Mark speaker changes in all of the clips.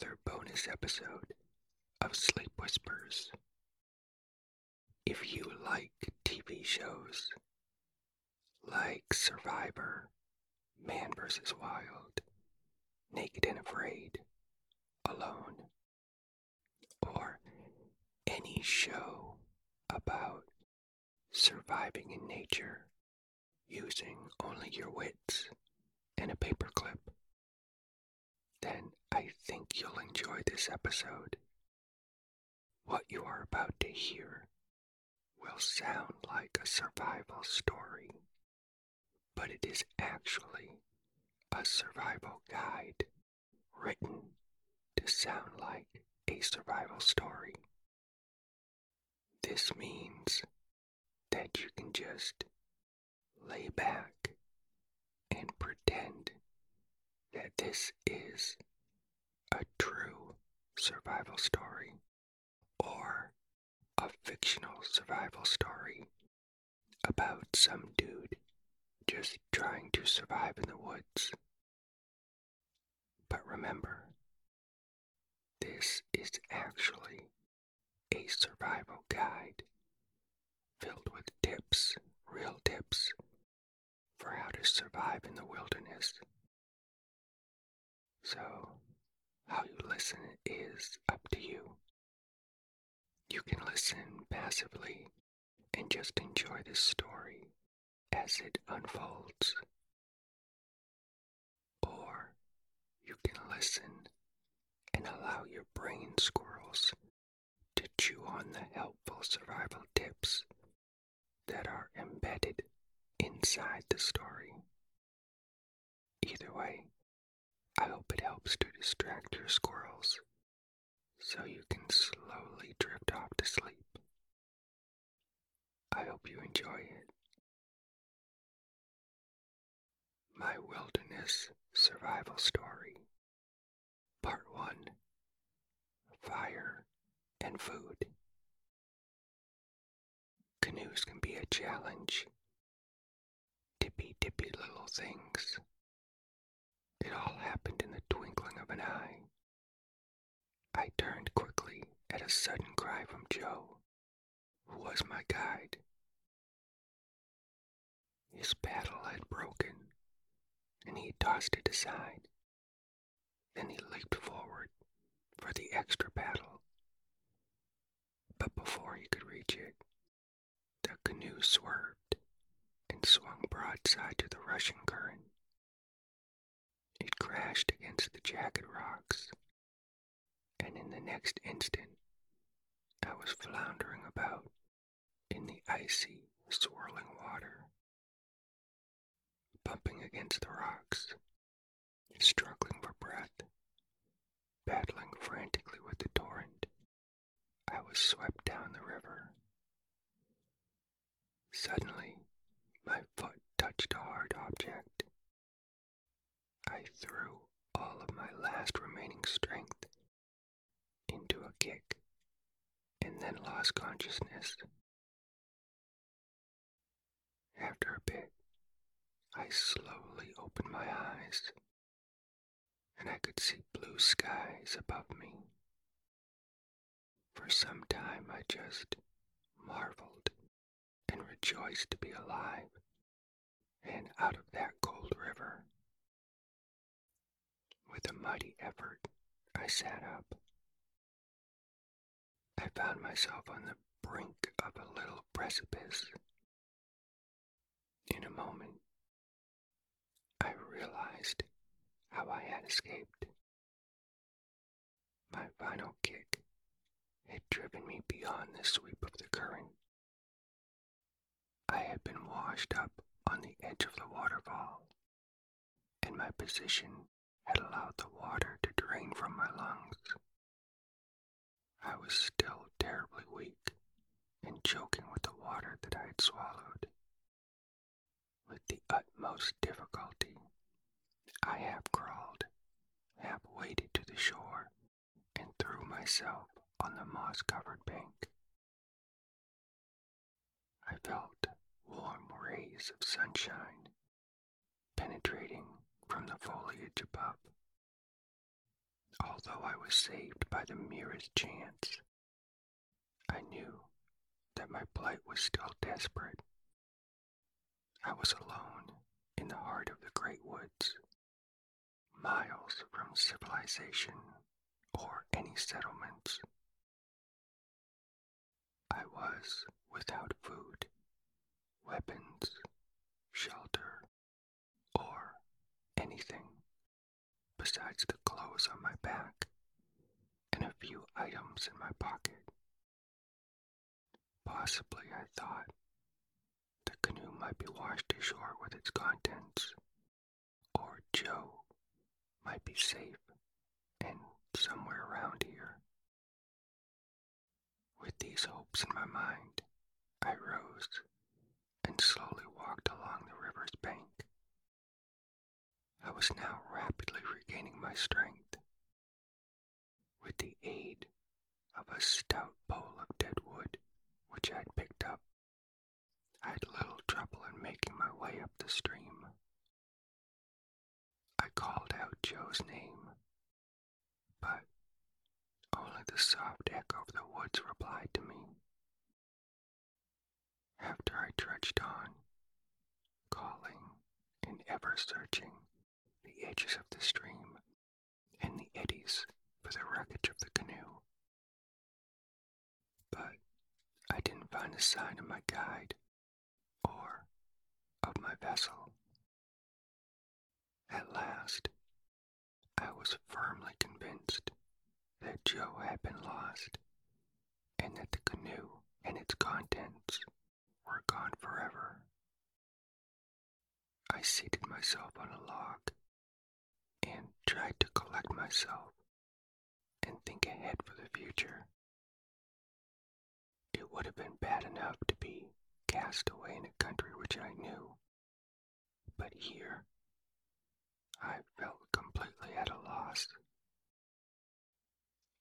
Speaker 1: another bonus episode of Sleep Whispers. If you like TV shows like Survivor, Man vs. Wild, Naked and Afraid, Alone, or any show about surviving in nature using only your wits and a paperclip, then I think you'll enjoy this episode. What you are about to hear will sound like a survival story, but it is actually a survival guide written to sound like a survival story. This means that you can just lay back and pretend that this is a true survival story or a fictional survival story about some dude just trying to survive in the woods. But remember, this is actually a survival guide filled with tips, real tips, for how to survive in the wilderness. So, how you listen is up to you. You can listen passively and just enjoy this story as it unfolds. Or you can listen and allow your brain squirrels to chew on the helpful survival tips that are embedded inside the story. Either way, I hope it helps to distract your squirrels so you can slowly drift off to sleep. I hope you enjoy it. My Wilderness Survival Story Part 1 Fire and Food Canoes can be a challenge. Tippy tippy little things. It all happened in the twinkling of an eye. I turned quickly at a sudden cry from Joe, who was my guide. His paddle had broken, and he tossed it aside. Then he leaped forward for the extra paddle. But before he could reach it, the canoe swerved and swung broadside to the rushing current. It crashed against the jagged rocks, and in the next instant, I was floundering about in the icy, swirling water, bumping against the rocks, struggling for breath, battling frantically with the torrent. I was swept down the river. Suddenly, my foot touched a hard object. I threw all of my last remaining strength into a kick and then lost consciousness. After a bit, I slowly opened my eyes and I could see blue skies above me. For some time, I just marveled and rejoiced to be alive and out of that cold river. With a mighty effort, I sat up. I found myself on the brink of a little precipice. In a moment, I realized how I had escaped. My final kick had driven me beyond the sweep of the current. I had been washed up on the edge of the waterfall, and my position had allowed the water to drain from my lungs. I was still terribly weak and choking with the water that I had swallowed. With the utmost difficulty, I half crawled, half waded to the shore, and threw myself on the moss covered bank. I felt warm rays of sunshine penetrating from the foliage above. although I was saved by the merest chance, I knew that my plight was still desperate. I was alone in the heart of the great woods, miles from civilization or any settlements. I was without food, weapons, shelter, or anything besides the clothes on my back and a few items in my pocket. Possibly, I thought, the canoe might be washed ashore with its contents, or Joe might be safe and somewhere around here. With these hopes in my mind, I rose and slowly walked along the river's bank. I was now rapidly regaining my strength. With the aid of a stout pole of dead wood which I had picked up, I had little trouble in making my way up the stream. I called out Joe's name, but only the soft echo of the woods replied to me. After I trudged on, calling and ever searching the edges of the stream and the eddies for the wreckage of the canoe. But I didn't find a sign of my guide or of my vessel. At last, I was firmly convinced that Joe had been lost and that the canoe and its contents were gone forever. I seated myself on a log and tried to collect myself and think ahead for the future. It would have been bad enough to be cast away in a country which I knew, but here I felt completely at a loss.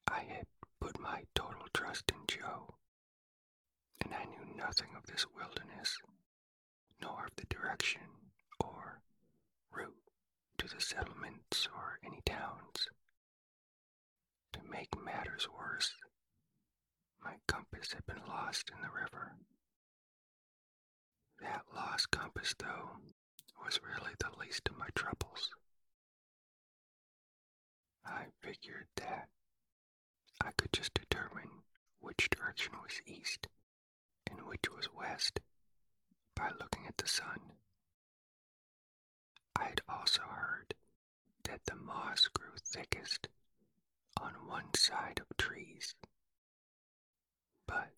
Speaker 1: I had put my total trust in Joe, and I knew nothing of this wilderness, nor of the direction or route to the settlements or any towns. To make matters worse, my compass had been lost in the river. That lost compass, though, was really the least of my troubles. I figured that I could just determine which direction was east and which was west by looking at the sun. I had also heard that the moss grew thickest on one side of trees, but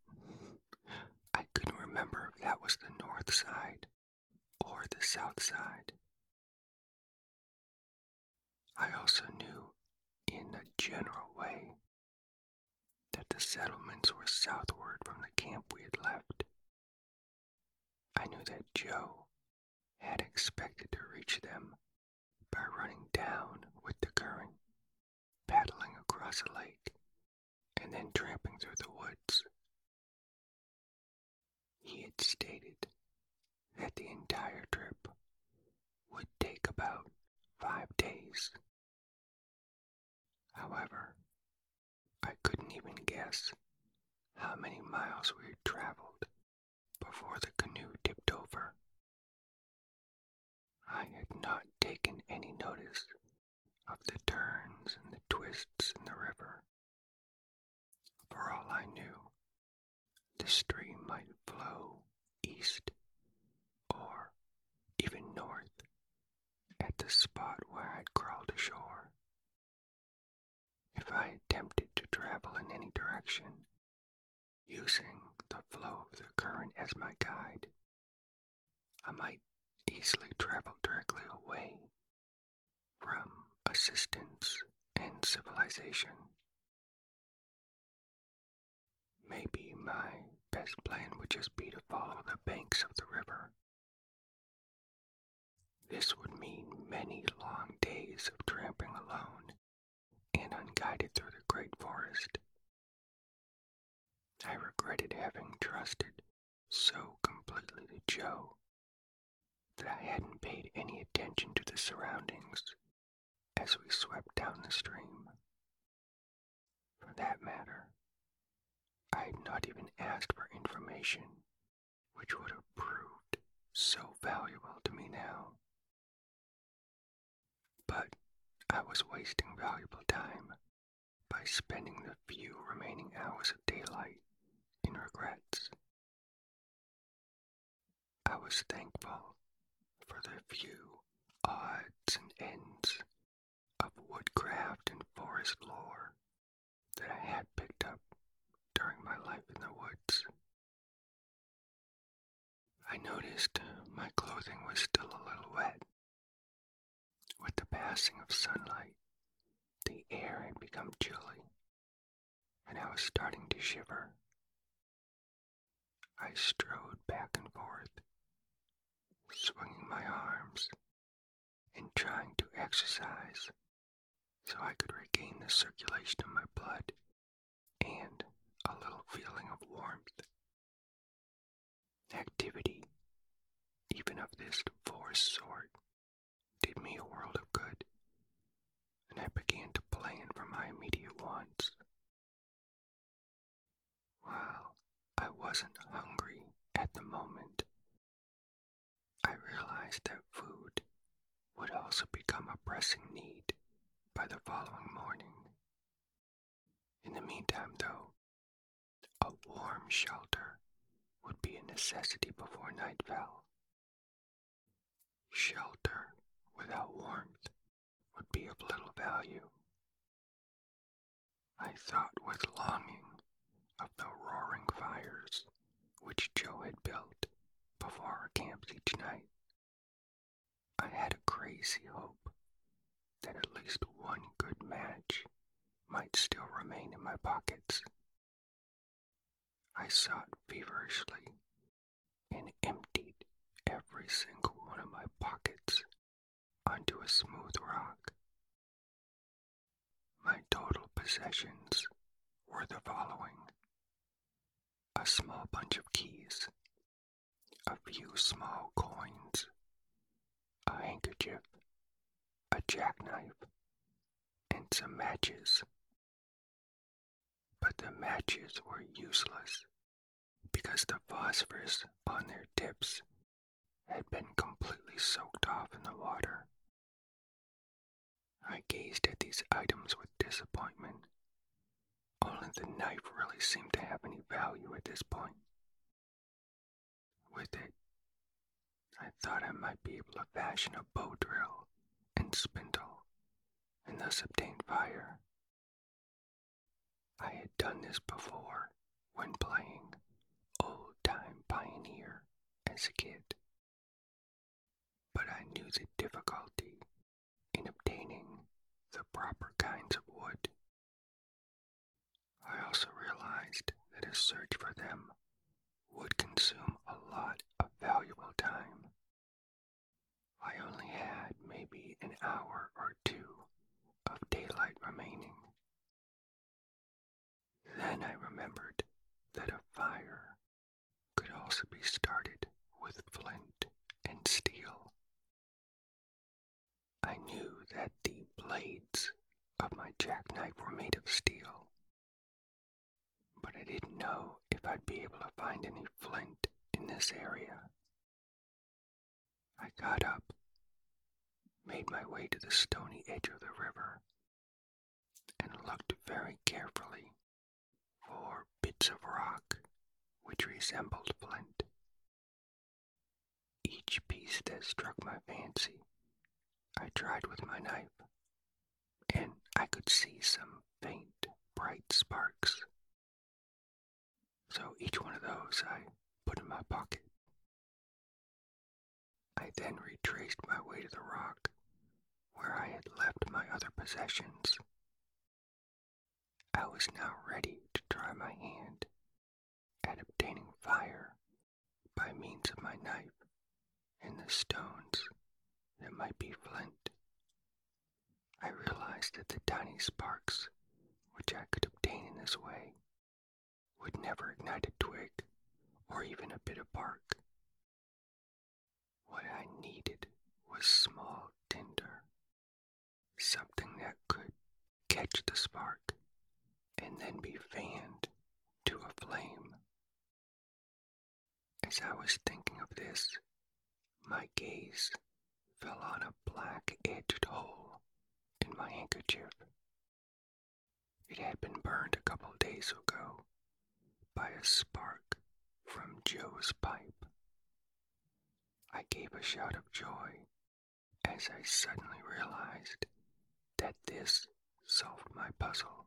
Speaker 1: I couldn't remember if that was the north side or the south side. I also knew in a general way that the settlements were southward from the camp we had left. I knew that Joe had expected to reach them by running down with the current, paddling across a lake, and then tramping through the woods. He had stated that the entire trip would take about five days. However, I couldn't even guess how many miles we had traveled before the canoe tipped over. I had not taken any notice of the turns and the twists in the river. For all I knew, the stream might flow east or even north at the spot where I'd crawled ashore. If I attempted to travel in any direction, using the flow of the current as my guide, I might easily travel directly away from assistance and civilization. Maybe my best plan would just be to follow the banks of the river. This would mean many long days of tramping alone and unguided through the great forest. I regretted having trusted so completely to Joe that I hadn't paid any attention to the surroundings as we swept down the stream. For that matter, I had not even asked for information which would have proved so valuable to me now. But I was wasting valuable time by spending the few remaining hours of daylight in regrets. I was thankful for the few odds and ends of woodcraft and forest lore that I had picked up during my life in the woods. I noticed my clothing was still a little wet. With the passing of sunlight, the air had become chilly, and I was starting to shiver. I strode back and forth, swinging my arms and trying to exercise so I could regain the circulation of my blood and a little feeling of warmth. Activity, even of this forced sort, did me a world of good, and I began to plan for my immediate wants. While I wasn't hungry at the moment, that food would also become a pressing need by the following morning. In the meantime, though, a warm shelter would be a necessity before night fell. Shelter without warmth would be of little value. I thought with longing of the roaring fires which Joe had built before our camps each night. I had a crazy hope that at least one good match might still remain in my pockets. I sought feverishly and emptied every single one of my pockets onto a smooth rock. My total possessions were the following a small bunch of keys, a few small coins, a handkerchief, a jackknife, and some matches. But the matches were useless because the phosphorus on their tips had been completely soaked off in the water. I gazed at these items with disappointment. Only the knife really seemed to have any value at this point. With it, I thought I might be able to fashion a bow drill and spindle and thus obtain fire. I had done this before when playing old time pioneer as a kid, but I knew the difficulty in obtaining the proper kinds of wood. I also realized that a search for them would consume a lot of valuable time. I only had maybe an hour or two of daylight remaining. Then I remembered that a fire could also be started with flint and steel. I knew that the blades of my jackknife were made of steel, but I didn't know if I'd be able to find any flint in this area. I got up, made my way to the stony edge of the river, and looked very carefully for bits of rock which resembled flint. Each piece that struck my fancy, I tried with my knife, and I could see some faint, bright sparks. So each one of those I put in my pocket. I then retraced my way to the rock where I had left my other possessions. I was now ready to try my hand at obtaining fire by means of my knife and the stones that might be flint. I realized that the tiny sparks which I could obtain in this way would never ignite a twig or even a bit of bark. What I needed was small tinder, something that could catch the spark and then be fanned to a flame. As I was thinking of this, my gaze fell on a black edged hole in my handkerchief. It had been burned a couple days ago by a spark from Joe's pipe. I gave a shout of joy as I suddenly realized that this solved my puzzle.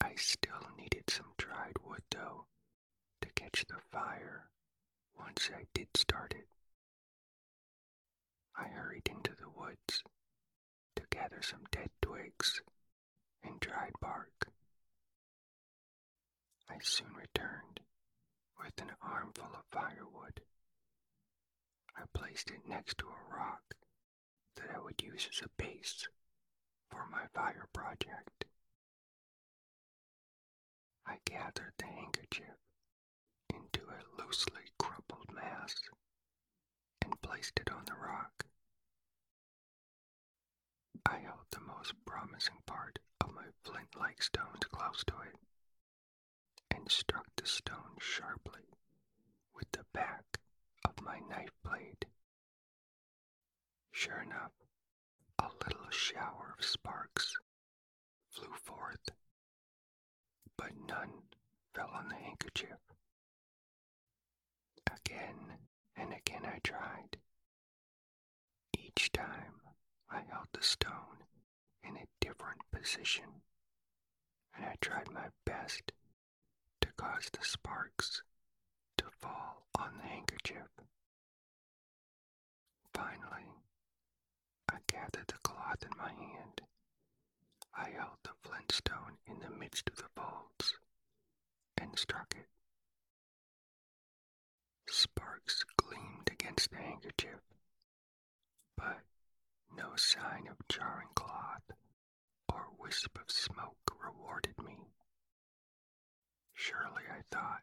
Speaker 1: I still needed some dried wood, though, to catch the fire once I did start it. I hurried into the woods to gather some dead twigs and dried bark. I soon returned with an armful of firewood. I placed it next to a rock that I would use as a base for my fire project. I gathered the handkerchief into a loosely crumpled mass and placed it on the rock. I held the most promising part of my flint like stones close to it and struck the stone sharply with the back of my knife blade. Sure enough, a little shower of sparks flew forth, but none fell on the handkerchief. Again and again I tried. Each time I held the stone in a different position, and I tried my best to cause the sparks to fall on the handkerchief. Finally, I gathered the cloth in my hand. I held the flintstone in the midst of the folds and struck it. Sparks gleamed against the handkerchief, but no sign of jarring cloth or wisp of smoke rewarded me. Surely, I thought,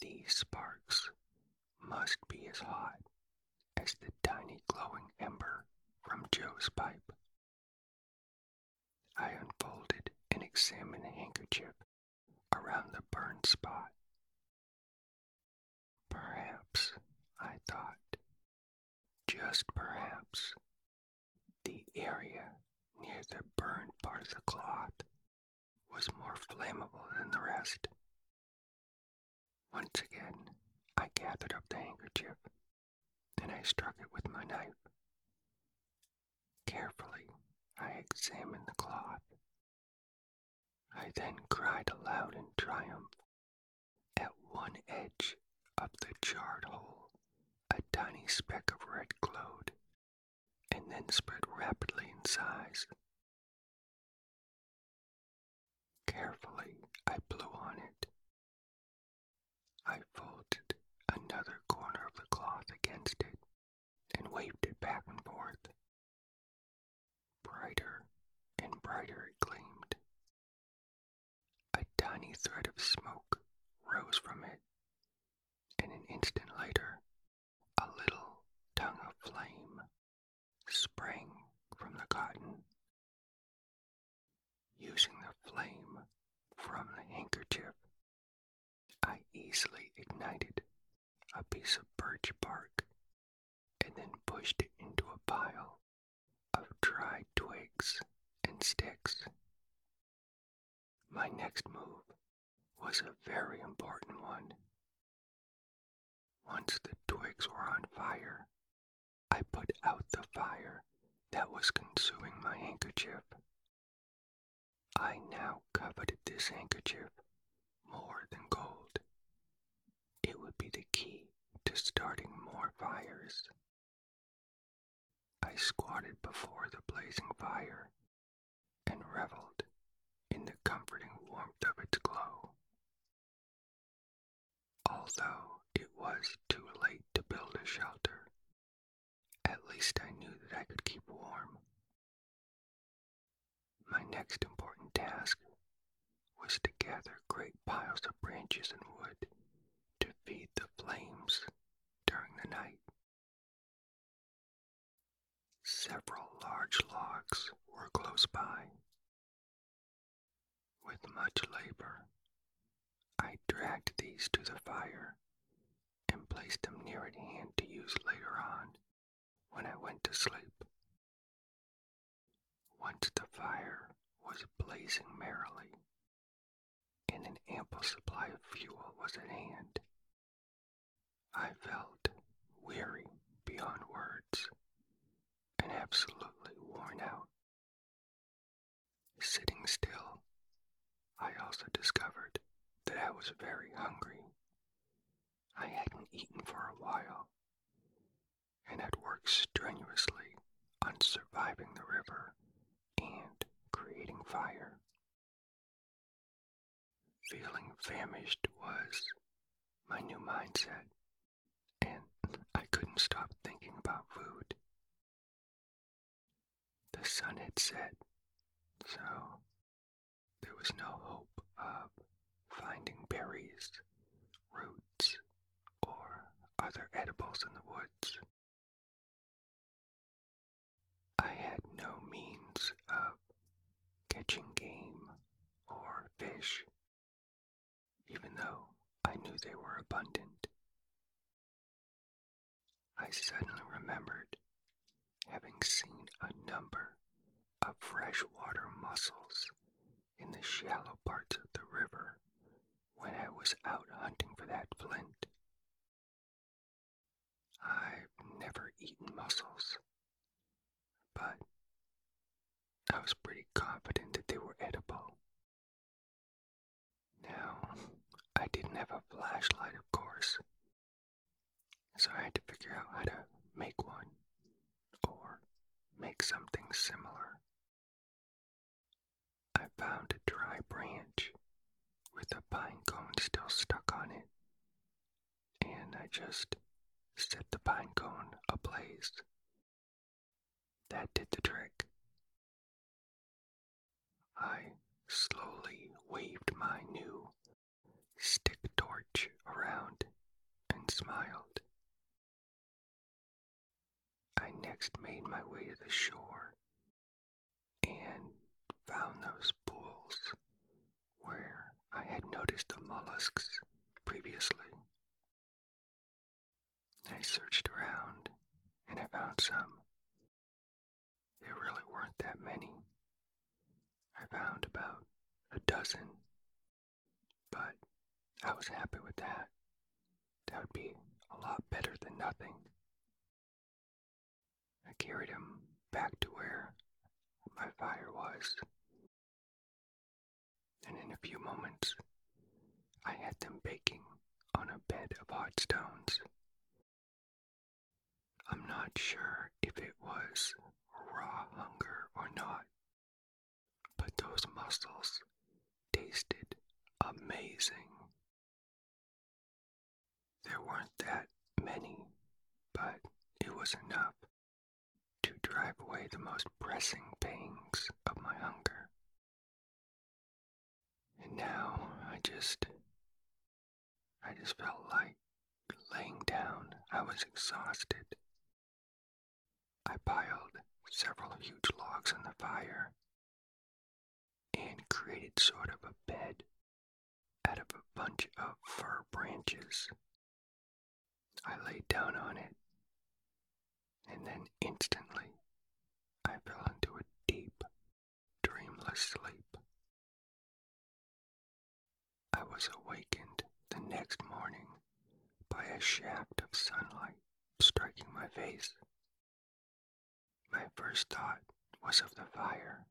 Speaker 1: these sparks must be as hot as the tiny glowing ember from Joe's pipe. I unfolded and examined the handkerchief around the burned spot. Perhaps, I thought, just perhaps, the area near the burned part of the cloth was more flammable than the rest. Once again, I gathered up the handkerchief and I struck it with my knife. Carefully, I examined the cloth. I then cried aloud in triumph. At one edge of the charred hole, a tiny speck of red glowed and then spread rapidly in size. Carefully, I blew on it. I folded another corner of the cloth against it and waved it back and forth. Brighter and brighter it gleamed. A tiny thread of smoke rose from it, and an instant later, a little tongue of flame sprang from the cotton. Using the flame from the handkerchief, I easily ignited a piece of birch bark and then pushed it into a pile of dried twigs and sticks. My next move was a very important one. Once the twigs were on fire, I put out the fire that was consuming my handkerchief. I now coveted this handkerchief more than gold. It would be the key to starting more fires. I squatted before the blazing fire and reveled in the comforting warmth of its glow. Although it was too late to build a shelter, at least I knew that I could keep warm. My next important task was to gather great piles of branches and wood feed the flames during the night. Several large logs were close by. With much labor, I dragged these to the fire and placed them near at hand to use later on when I went to sleep. Once the fire was blazing merrily and an ample supply of fuel was at hand, I felt weary beyond words and absolutely worn out. Sitting still, I also discovered that I was very hungry. I hadn't eaten for a while and had worked strenuously on surviving the river and creating fire. Feeling famished was my new mindset, stop thinking about food. The sun had set, so there was no hope of finding berries, roots, or other edibles in the woods. I had no means of catching game or fish, even though I knew they were abundant. I suddenly remembered having seen a number of freshwater mussels in the shallow parts of the river when I was out hunting for that flint. I've never eaten mussels, but I was pretty confident that they were edible. Now, I didn't have a flashlight, of course, so I had to figure out how to make one or make something similar. I found a dry branch with a pine cone still stuck on it, and I just set the pine cone ablaze. That did the trick. I slowly waved my new stick torch around and smiled. I next made my way to the shore and found those pools had noticed the mollusks previously. I searched around and I found some. There really weren't that many. I found about a dozen, but I was happy with that. That would be a lot better than nothing. I carried him back to where my fire was, and in a few moments I had them baking on a bed of hot stones. I'm not sure if it was raw hunger or not, but those mussels tasted amazing. There weren't that many, but it was enough to drive away the most pressing pangs of my hunger. And now I just, I just felt like laying down. I was exhausted. I piled several huge logs on the fire and created sort of a bed out of a bunch of fir branches. I laid down on it, and then instantly I fell into a deep, dreamless sleep. I was awakened the next morning by a shaft of sunlight striking my face. My first thought was of the fire.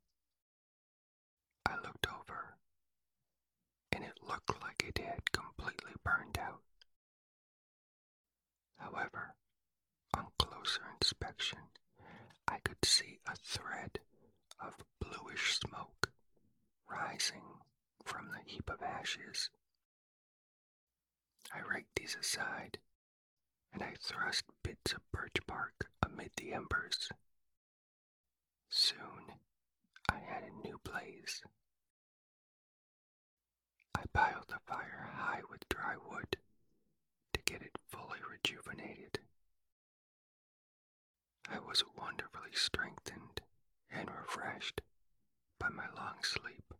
Speaker 1: I looked over, and it looked like it had completely burned out. However, on closer inspection, I could see a thread of bluish smoke rising from the heap of ashes. I raked these aside, and I thrust bits of birch bark amid the embers. Soon I had a new blaze. I piled the fire high with dry wood to get it fully rejuvenated. I was wonderfully strengthened and refreshed by my long sleep,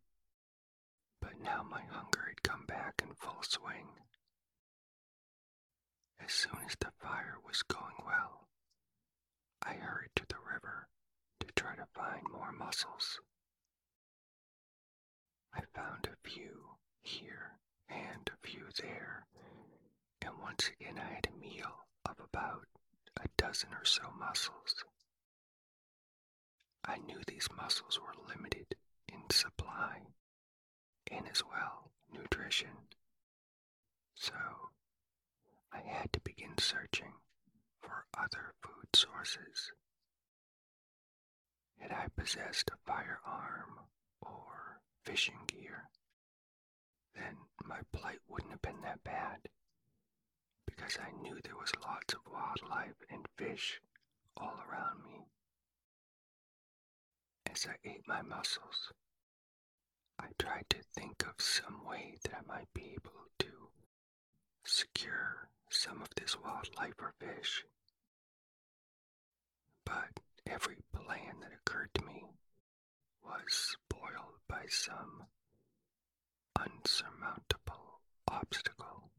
Speaker 1: but But now my hunger had come back in full swing. As soon as the fire was going well, I hurried to the river to try to find more mussels. I found a few here and a few there, and once again I had a meal of about a dozen or so mussels. I knew these mussels were limited in supply and as well nutrition, so I had to begin searching for other food sources. Had I possessed a firearm or fishing gear, then my plight wouldn't have been that bad because I knew there was lots of wildlife and fish all around me. As I ate my mussels, I tried to think of some way that I might be able to secure some of this wildlife or fish. But every plan that occurred to me was spoiled by some unsurmountable obstacle.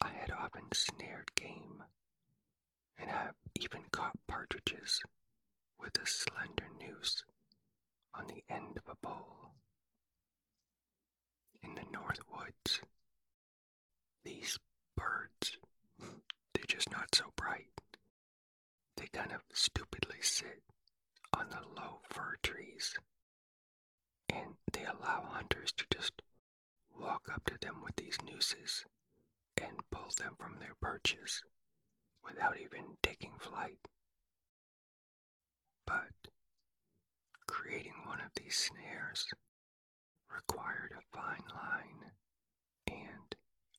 Speaker 1: I had often snared game and have even caught partridges with a slender noose on the end of a pole. In the north woods, these not so bright. They kind of stupidly sit on the low fir trees and they allow hunters to just walk up to them with these nooses and pull them from their perches without even taking flight. But creating one of these snares required a fine line and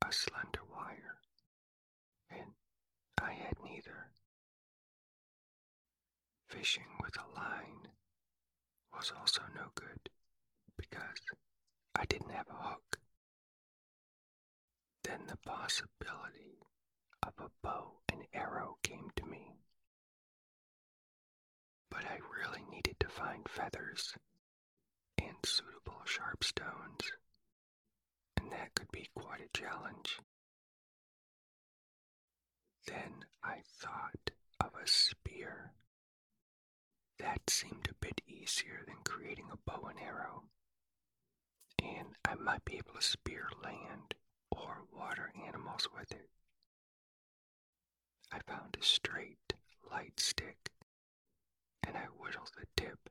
Speaker 1: a slender wire, and I had neither. Fishing with a line was also no good because I didn't have a hook. Then the possibility of a bow and arrow came to me. But I really needed to find feathers and suitable sharp stones, and that could be quite a challenge. Then I thought of a spear. That seemed a bit easier than creating a bow and arrow, and I might be able to spear land or water animals with it. I found a straight, light stick, and I whittled the tip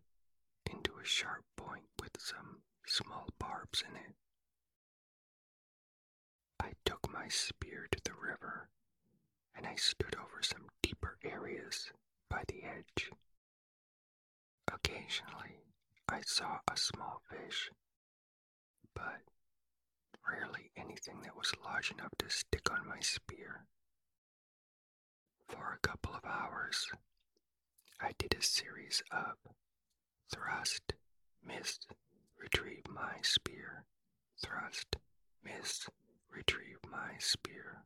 Speaker 1: into a sharp point with some small barbs in it. I took my spear to the river and I stood over some deeper areas by the edge. Occasionally, I saw a small fish, but rarely anything that was large enough to stick on my spear. For a couple of hours, I did a series of thrust, miss, retrieve my spear, thrust, miss, retrieve my spear.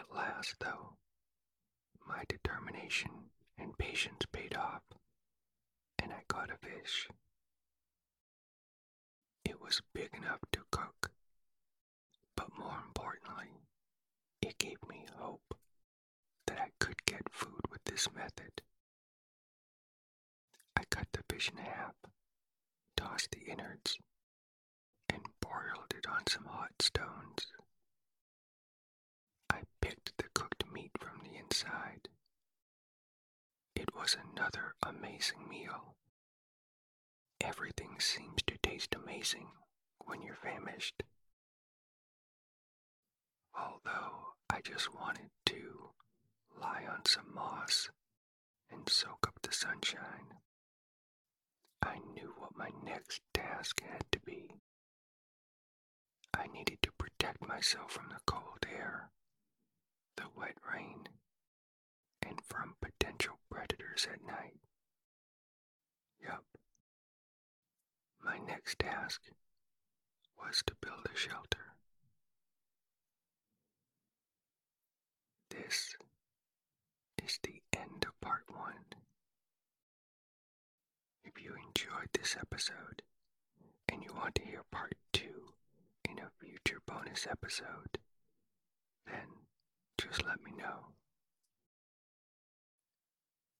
Speaker 1: At last, though, my determination and patience paid off, and I caught a fish. It was big enough to cook, but more importantly, it gave me hope that I could get food with this method. I cut the fish in half, tossed the innards, and broiled it on some hot stones. I picked the cooked meat from the inside. It was another amazing meal. Everything seems to taste amazing when you're famished. Although I just wanted to lie on some moss and soak up the sunshine, I knew what my next task had to be. I needed to protect myself from the cold air, the wet rain, and from potential predators at night. Yup. My next task was to build a shelter. This is the end of part one. If you enjoyed this episode, and you want to hear part two in a future bonus episode, then just let me know.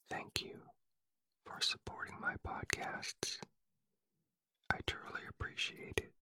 Speaker 1: Thank you for supporting my podcasts. I truly appreciate it.